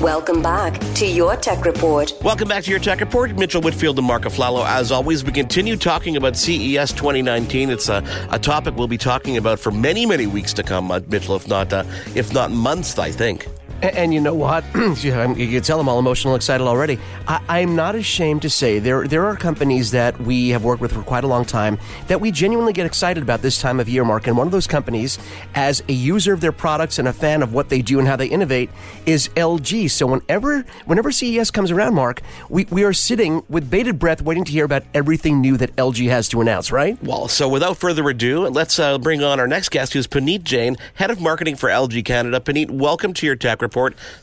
Welcome back to your Tech Report. Welcome back to your Tech Report. Mitchell Whitfield and Mark Aflalo. As always, we continue talking about CES 2019. It's a, a topic we'll be talking about for many, many weeks to come, uh, Mitchell, if not, uh, if not months, I think. And, and you know what? you can tell I'm all emotional, excited already. I, am not ashamed to say there there are companies that we have worked with for quite a long time that we genuinely get excited about this time of year, Mark. And one of those companies, as a user of their products and a fan of what they do and how they innovate, is LG. So whenever whenever CES comes around, Mark, we, we are sitting with bated breath waiting to hear about everything new that LG has to announce, right? Well, so without further ado, let's uh, bring on our next guest, who's Puneet Jain, Head of Marketing for LG Canada. Puneet, welcome to your Tech Report.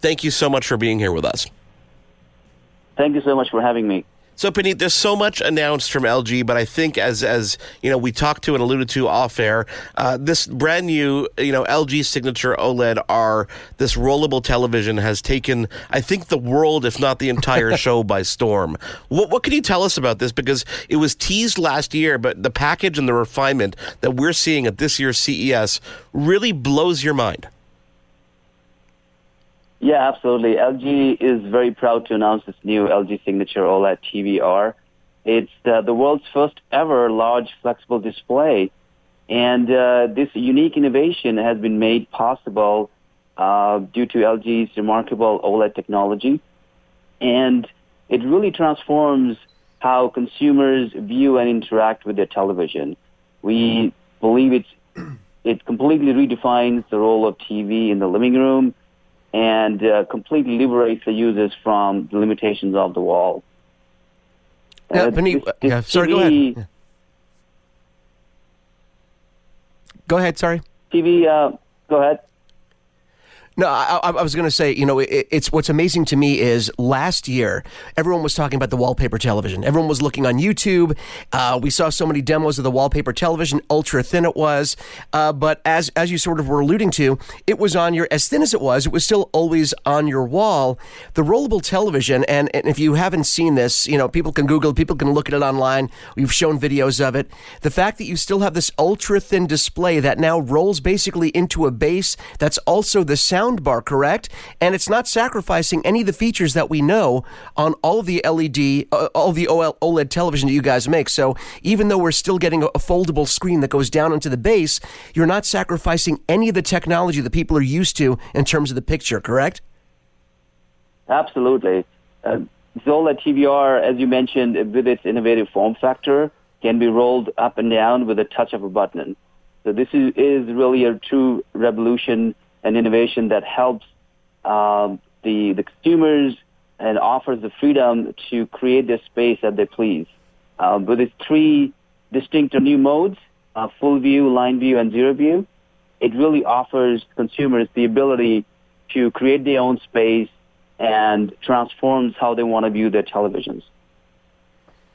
Thank you so much for being here with us. Thank you so much for having me. So, Puneet, there's so much announced from LG, but I think as as you know, we talked to and alluded to off air, uh, this brand new you know LG Signature OLED R, this rollable television has taken I think the world, if not the entire show, by storm. What what can you tell us about this? Because it was teased last year, but the package and the refinement that we're seeing at this year's CES really blows your mind. Yeah, absolutely. LG is very proud to announce this new LG Signature OLED TVR. It's uh, the world's first ever large flexible display. And uh, this unique innovation has been made possible uh, due to LG's remarkable OLED technology. And it really transforms how consumers view and interact with their television. We believe it's, it completely redefines the role of TV in the living room and uh, completely liberates the users from the limitations of the wall. Yeah, uh, this, this yeah, sorry, TV, go ahead. Yeah. Go ahead, sorry. TV, uh, go ahead. No, I, I was going to say, you know, it, it's what's amazing to me is last year everyone was talking about the wallpaper television. Everyone was looking on YouTube. Uh, we saw so many demos of the wallpaper television, ultra thin it was. Uh, but as as you sort of were alluding to, it was on your as thin as it was, it was still always on your wall. The rollable television, and, and if you haven't seen this, you know, people can Google, people can look at it online. We've shown videos of it. The fact that you still have this ultra thin display that now rolls basically into a base that's also the sound correct? And it's not sacrificing any of the features that we know on all the LED, uh, all the OLED television that you guys make. So even though we're still getting a, foldable screen that goes down into the base, you're not sacrificing any of the technology that people are used to in terms of the picture, correct? Absolutely. Uh, OLED TVR, as you mentioned, with its innovative form factor, can be rolled up and down with a touch of a button. So this is, is really a true revolution an innovation that helps um, the, the consumers and offers the freedom to create their space as they please. Um, with its three distinct new modes, uh, full view, line view, and zero view, it really offers consumers the ability to create their own space and transforms how they want to view their televisions.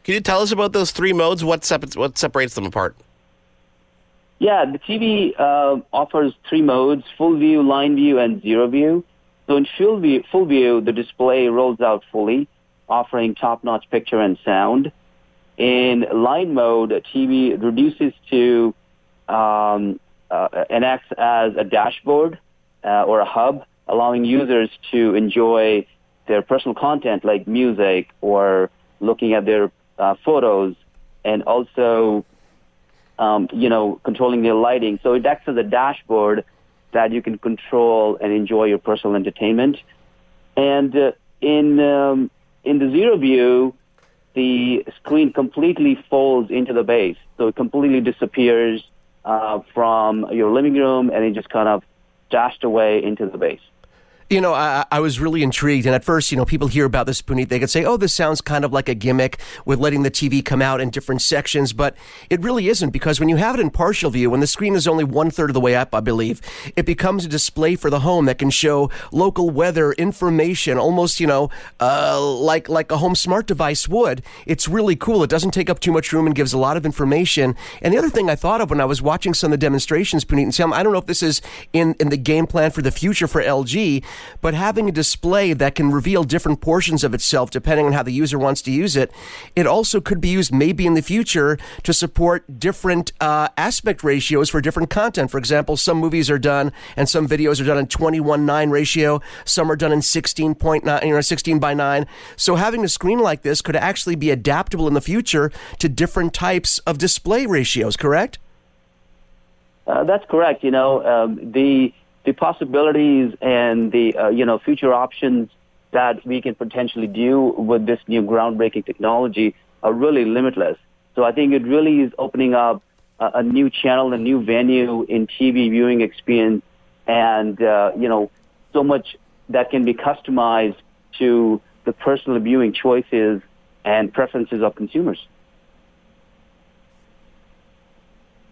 Can you tell us about those three modes? What, sep- what separates them apart? Yeah, the TV uh, offers three modes, full view, line view, and zero view. So in full view, full view, the display rolls out fully, offering top-notch picture and sound. In line mode, TV reduces to um, uh, and acts as a dashboard uh, or a hub, allowing users to enjoy their personal content like music or looking at their uh, photos and also um, you know, controlling the lighting. So it acts as a dashboard that you can control and enjoy your personal entertainment. And uh, in um, in the zero view, the screen completely folds into the base, so it completely disappears uh, from your living room, and it just kind of dashed away into the base. You know, I, I, was really intrigued. And at first, you know, people hear about this, Puneet, they could say, oh, this sounds kind of like a gimmick with letting the TV come out in different sections. But it really isn't because when you have it in partial view, when the screen is only one third of the way up, I believe, it becomes a display for the home that can show local weather, information, almost, you know, uh, like, like a home smart device would. It's really cool. It doesn't take up too much room and gives a lot of information. And the other thing I thought of when I was watching some of the demonstrations, Puneet and Sam, I don't know if this is in, in the game plan for the future for LG, but having a display that can reveal different portions of itself depending on how the user wants to use it, it also could be used maybe in the future to support different uh, aspect ratios for different content. For example, some movies are done and some videos are done in 21 9 ratio, some are done in 16.9, you know, 16 by 9. So having a screen like this could actually be adaptable in the future to different types of display ratios, correct? Uh, that's correct. You know, um, the the possibilities and the uh, you know future options that we can potentially do with this new groundbreaking technology are really limitless. So I think it really is opening up a, a new channel, a new venue in TV viewing experience, and uh, you know so much that can be customized to the personal viewing choices and preferences of consumers.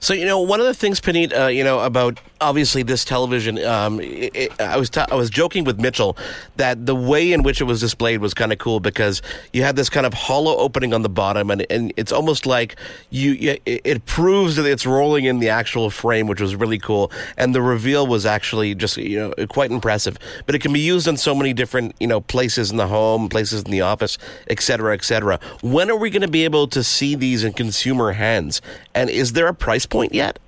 So you know, one of the things, Puneet, uh, you know about obviously this television. Um, it, it, I was I was joking with Mitchell that the way in which it was displayed was kind of cool because you had this kind of hollow opening on the bottom, and, and it's almost like you, you it proves that it's rolling in the actual frame, which was really cool. And the reveal was actually just you know quite impressive. But it can be used in so many different you know places in the home, places in the office, etc., etc. When are we going to be able to see these in consumer hands? And is there a price point yet?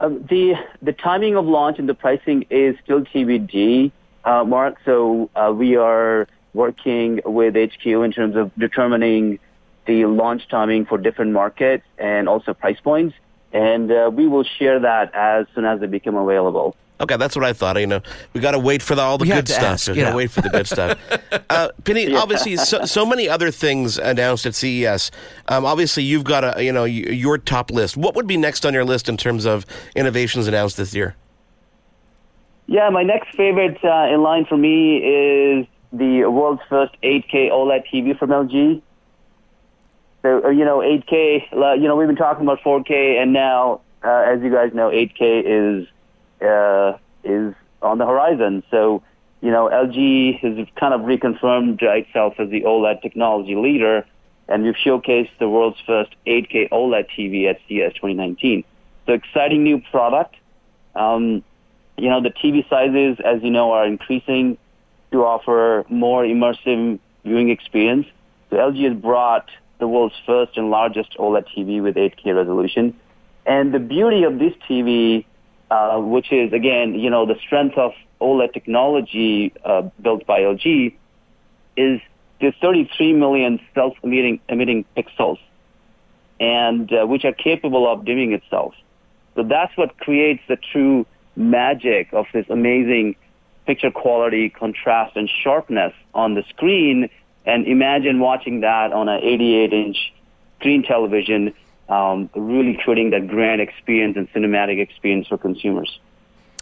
Uh, the the timing of launch and the pricing is still TBD, uh, Mark. So uh, we are working with HQ in terms of determining the launch timing for different markets and also price points, and uh, we will share that as soon as they become available. Okay, that's what I thought. You know, we got to wait for the, all the we good stuff. Ask, we got to wait for the good stuff. Uh, Penny, yeah. obviously, so, so, many other things announced at CES. Um, obviously, you've got a you know your top list. What would be next on your list in terms of innovations announced this year? Yeah, my next favorite uh, in line for me is the world's first 8K OLED TV from LG. So uh, you know, 8K. Uh, you know, we've been talking about 4K, and now, uh, as you guys know, 8K is uh, is on the horizon. So, you know, LG has kind of reconfirmed itself as the OLED technology leader, and we've showcased the world's first 8K OLED TV at CES 2019. So exciting new product. Um, you know, the TV sizes, as you know, are increasing to offer more immersive viewing experience. So LG has brought the world's first and largest OLED TV with 8K resolution. And the beauty of this TV uh, which is again, you know, the strength of OLED technology uh, built by LG, is the 33 million self-emitting emitting pixels, and uh, which are capable of dimming itself. So that's what creates the true magic of this amazing picture quality, contrast, and sharpness on the screen. And imagine watching that on an 88-inch screen television um, really creating that grand experience and cinematic experience for consumers.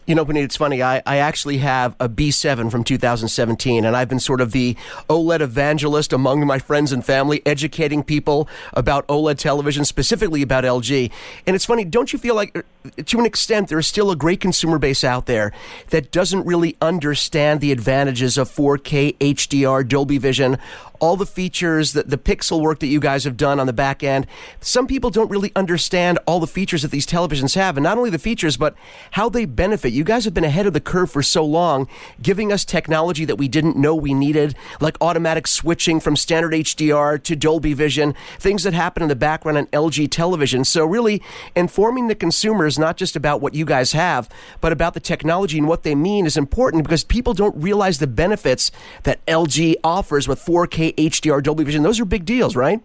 You know, Puneet, it's funny. I, I actually have a B7 from 2017, and I've been sort of the OLED evangelist among my friends and family, educating people about OLED television, specifically about LG. And it's funny, don't you feel like, to an extent, there's still a great consumer base out there that doesn't really understand the advantages of 4K HDR, Dolby Vision, all the features, the, the pixel work that you guys have done on the back end. Some people don't really understand all the features that these televisions have, and not only the features, but how they benefit. You guys have been ahead of the curve for so long, giving us technology that we didn't know we needed, like automatic switching from standard HDR to Dolby Vision, things that happen in the background on LG television. So, really informing the consumers not just about what you guys have, but about the technology and what they mean is important because people don't realize the benefits that LG offers with 4K HDR, Dolby Vision. Those are big deals, right?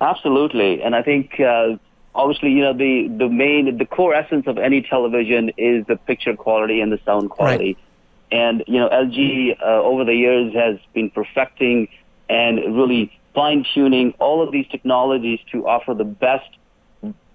Absolutely, and I think uh, obviously you know the the main the core essence of any television is the picture quality and the sound quality. Right. And you know LG uh, over the years has been perfecting and really fine tuning all of these technologies to offer the best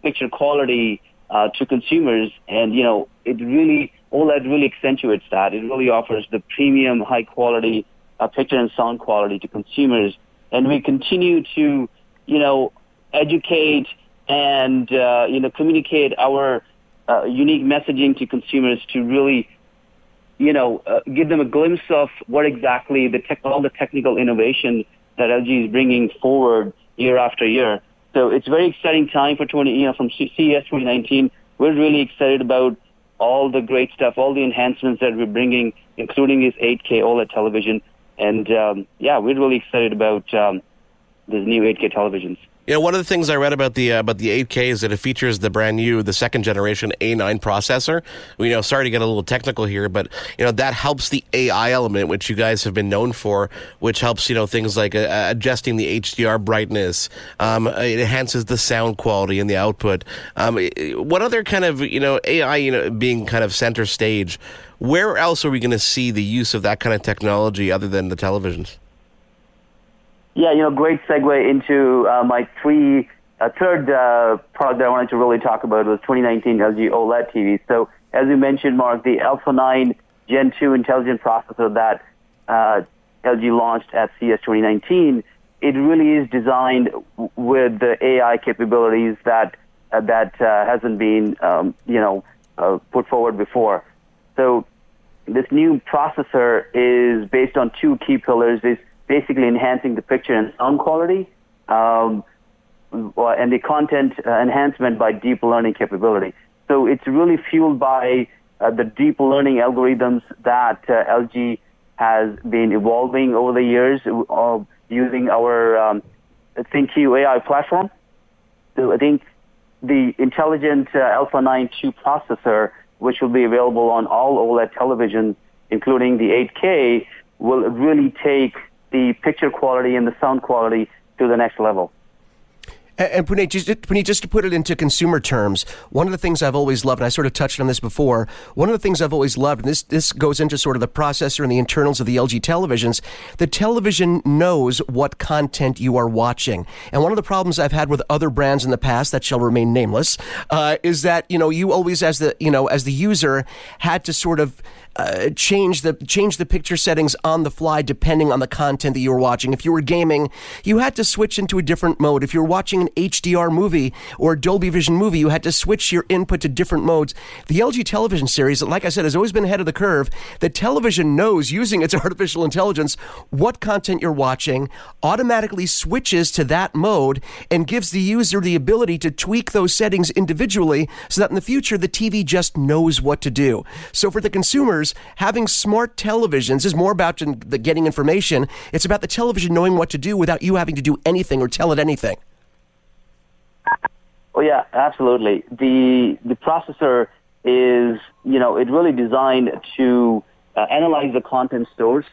picture quality uh, to consumers. And you know it really OLED really accentuates that. It really offers the premium, high quality uh, picture and sound quality to consumers. And we continue to, you know, educate and, uh, you know, communicate our uh, unique messaging to consumers to really, you know, uh, give them a glimpse of what exactly the tech, all the technical innovation that LG is bringing forward year after year. So it's a very exciting time for 20, you know, from CES 2019. We're really excited about all the great stuff, all the enhancements that we're bringing, including this 8K OLED television. And um, yeah, we're really excited about um, these new 8K televisions. You know, one of the things I read about the uh, about the 8K is that it features the brand new, the second generation A9 processor. You know, sorry to get a little technical here, but you know that helps the AI element, which you guys have been known for, which helps you know things like uh, adjusting the HDR brightness. Um, it enhances the sound quality and the output. Um, what other kind of you know AI, you know, being kind of center stage? Where else are we going to see the use of that kind of technology other than the televisions? Yeah, you know, great segue into uh, my three, uh, third uh, product that I wanted to really talk about was 2019 LG OLED TV. So as you mentioned, Mark, the Alpha 9 Gen 2 intelligent processor that uh, LG launched at CES 2019, it really is designed with the AI capabilities that uh, that uh, hasn't been, um, you know, put forward before. So this new processor is based on two key pillars. Is basically enhancing the picture and sound quality, um, and the content uh, enhancement by deep learning capability. So it's really fueled by uh, the deep learning algorithms that uh, LG has been evolving over the years uh, using our um, ThinQ AI platform. So I think the intelligent uh, Alpha 9 2 processor, which will be available on all OLED televisions, including the 8K, will really take the picture quality and the sound quality to the next level. And Puneet, just, just to put it into consumer terms, one of the things I've always loved, and I sort of touched on this before, one of the things I've always loved, and this, this goes into sort of the processor and the internals of the LG televisions, the television knows what content you are watching. And one of the problems I've had with other brands in the past that shall remain nameless uh, is that, you know, you always, as the, you know, as the user, had to sort of uh, change the change the picture settings on the fly depending on the content that you were watching. If you were gaming, you had to switch into a different mode. If you were watching an HDR movie or Dolby Vision movie, you had to switch your input to different modes. The LG television series, like I said, has always been ahead of the curve. The television knows using its artificial intelligence what content you're watching, automatically switches to that mode, and gives the user the ability to tweak those settings individually so that in the future the TV just knows what to do. So for the consumers having smart televisions is more about the getting information. It's about the television knowing what to do without you having to do anything or tell it anything. Oh yeah, absolutely. The the processor is you know it really designed to uh, analyze the content stores,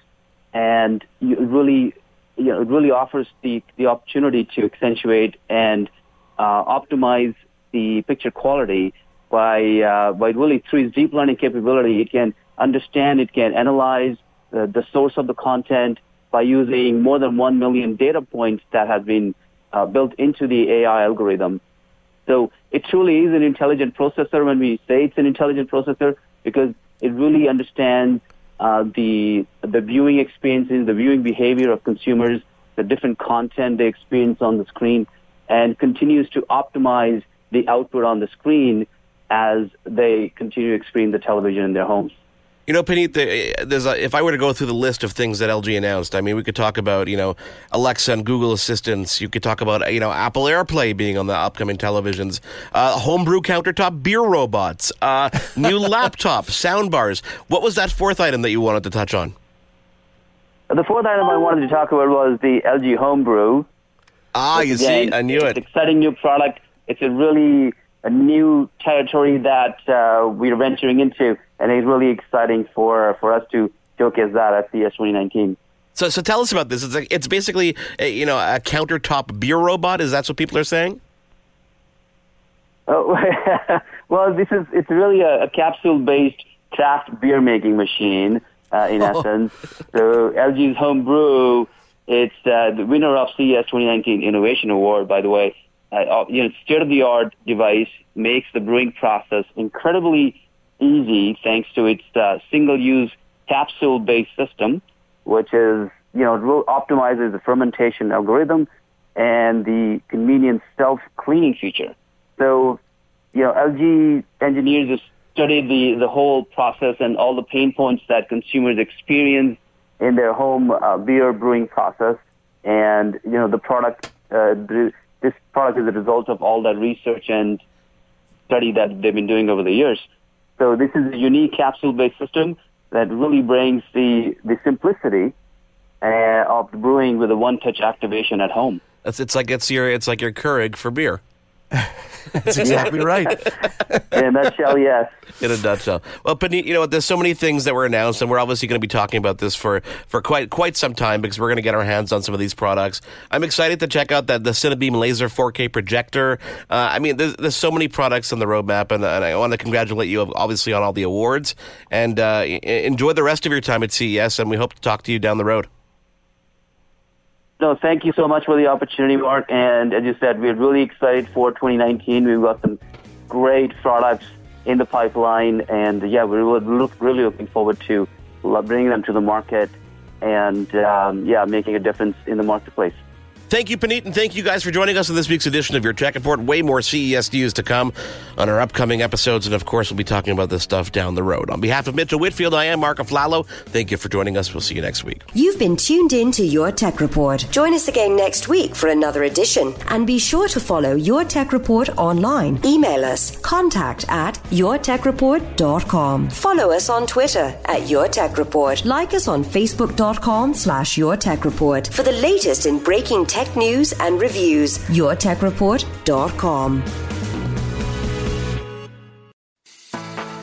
and it really you know it really offers the the opportunity to accentuate and uh, optimize the picture quality by uh, by really through its deep learning capability. It can understand, it can analyze uh, the source of the content by using more than 1 million data points that have been uh, built into the AI algorithm. So it truly is an intelligent processor when we say it's an intelligent processor because it really understands uh, the the viewing experiences, the viewing behavior of consumers, the different content they experience on the screen, and continues to optimize the output on the screen as they continue to experience the television in their homes. You know, Puneet, there's a, if I were to go through the list of things that LG announced, I mean, we could talk about, you know, Alexa and Google Assistants. You could talk about, you know, Apple AirPlay being on the upcoming televisions, uh, homebrew countertop beer robots, uh, new laptop, soundbars. What was that fourth item that you wanted to touch on? The fourth item I wanted to talk about was the LG Homebrew. Ah, you again, see, I knew it. exciting new product. It's a really a new territory that uh, we're venturing into, and it's really exciting for for us to showcase that at CES 2019. So, so tell us about this. It's like, it's basically a, you know a countertop beer robot. Is that what people are saying? Oh, well, this is it's really a, a capsule-based craft beer making machine uh, in oh. essence. So LG's Homebrew, it's uh, the winner of CES 2019 Innovation Award, by the way uh, you know, state-of-the-art device makes the brewing process incredibly easy thanks to its uh, single-use capsule-based system, which is, you know, optimizes the fermentation algorithm and the convenient self-cleaning feature. So, you know, LG engineers have studied the, the whole process and all the pain points that consumers experience in their home uh, beer brewing process. And, you know, the product, uh, this product is a result of all that research and study that they've been doing over the years. So this is a unique capsule-based system that really brings the, the simplicity uh, of brewing with a one-touch activation at home. It's, it's like it's your it's like your Keurig for beer. That's exactly right. In a nutshell, yes. In a nutshell. Well, Puneet, you know, there's so many things that were announced, and we're obviously going to be talking about this for, for quite quite some time because we're going to get our hands on some of these products. I'm excited to check out that the Cinebeam Laser 4K projector. Uh, I mean, there's, there's so many products on the roadmap, and, and I want to congratulate you, obviously, on all the awards. And uh, enjoy the rest of your time at CES, and we hope to talk to you down the road. No, thank you so much for the opportunity, Mark. And as you said, we're really excited for 2019. We've got some great products in the pipeline, and yeah, we're really looking forward to bringing them to the market and um, yeah, making a difference in the marketplace. Thank you, Puneet, and thank you guys for joining us in this week's edition of your Tech Report. Way more CES news to come on our upcoming episodes, and of course, we'll be talking about this stuff down the road. On behalf of Mitchell Whitfield, I am Mark Aflalo. Thank you for joining us. We'll see you next week. You've been tuned in to Your Tech Report. Join us again next week for another edition, and be sure to follow Your Tech Report online. Email us contact at yourtechreport.com. Follow us on Twitter at Your Tech Report. Like us on facebook.com slash Your Tech Report for the latest in breaking tech tech news and reviews. YourTechReport.com.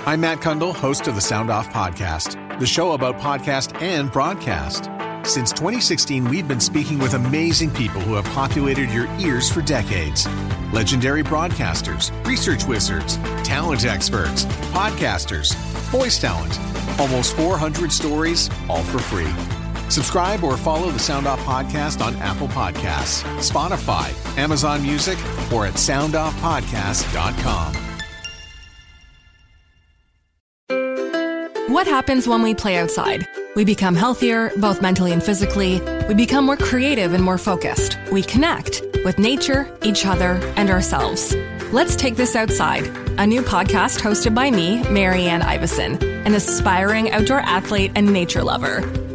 I'm Matt Cundill, host of the Sound Off Podcast, the show about podcast and broadcast. Since 2016, we've been speaking with amazing people who have populated your ears for decades. Legendary broadcasters, research wizards, talent experts, podcasters, voice talent. Almost 400 stories, all for free. Subscribe or follow the Sound Off Podcast on Apple Podcasts, Spotify, Amazon Music, or at soundoffpodcast.com. What happens when we play outside? We become healthier, both mentally and physically. We become more creative and more focused. We connect with nature, each other, and ourselves. Let's Take This Outside, a new podcast hosted by me, Marianne Iveson, an aspiring outdoor athlete and nature lover.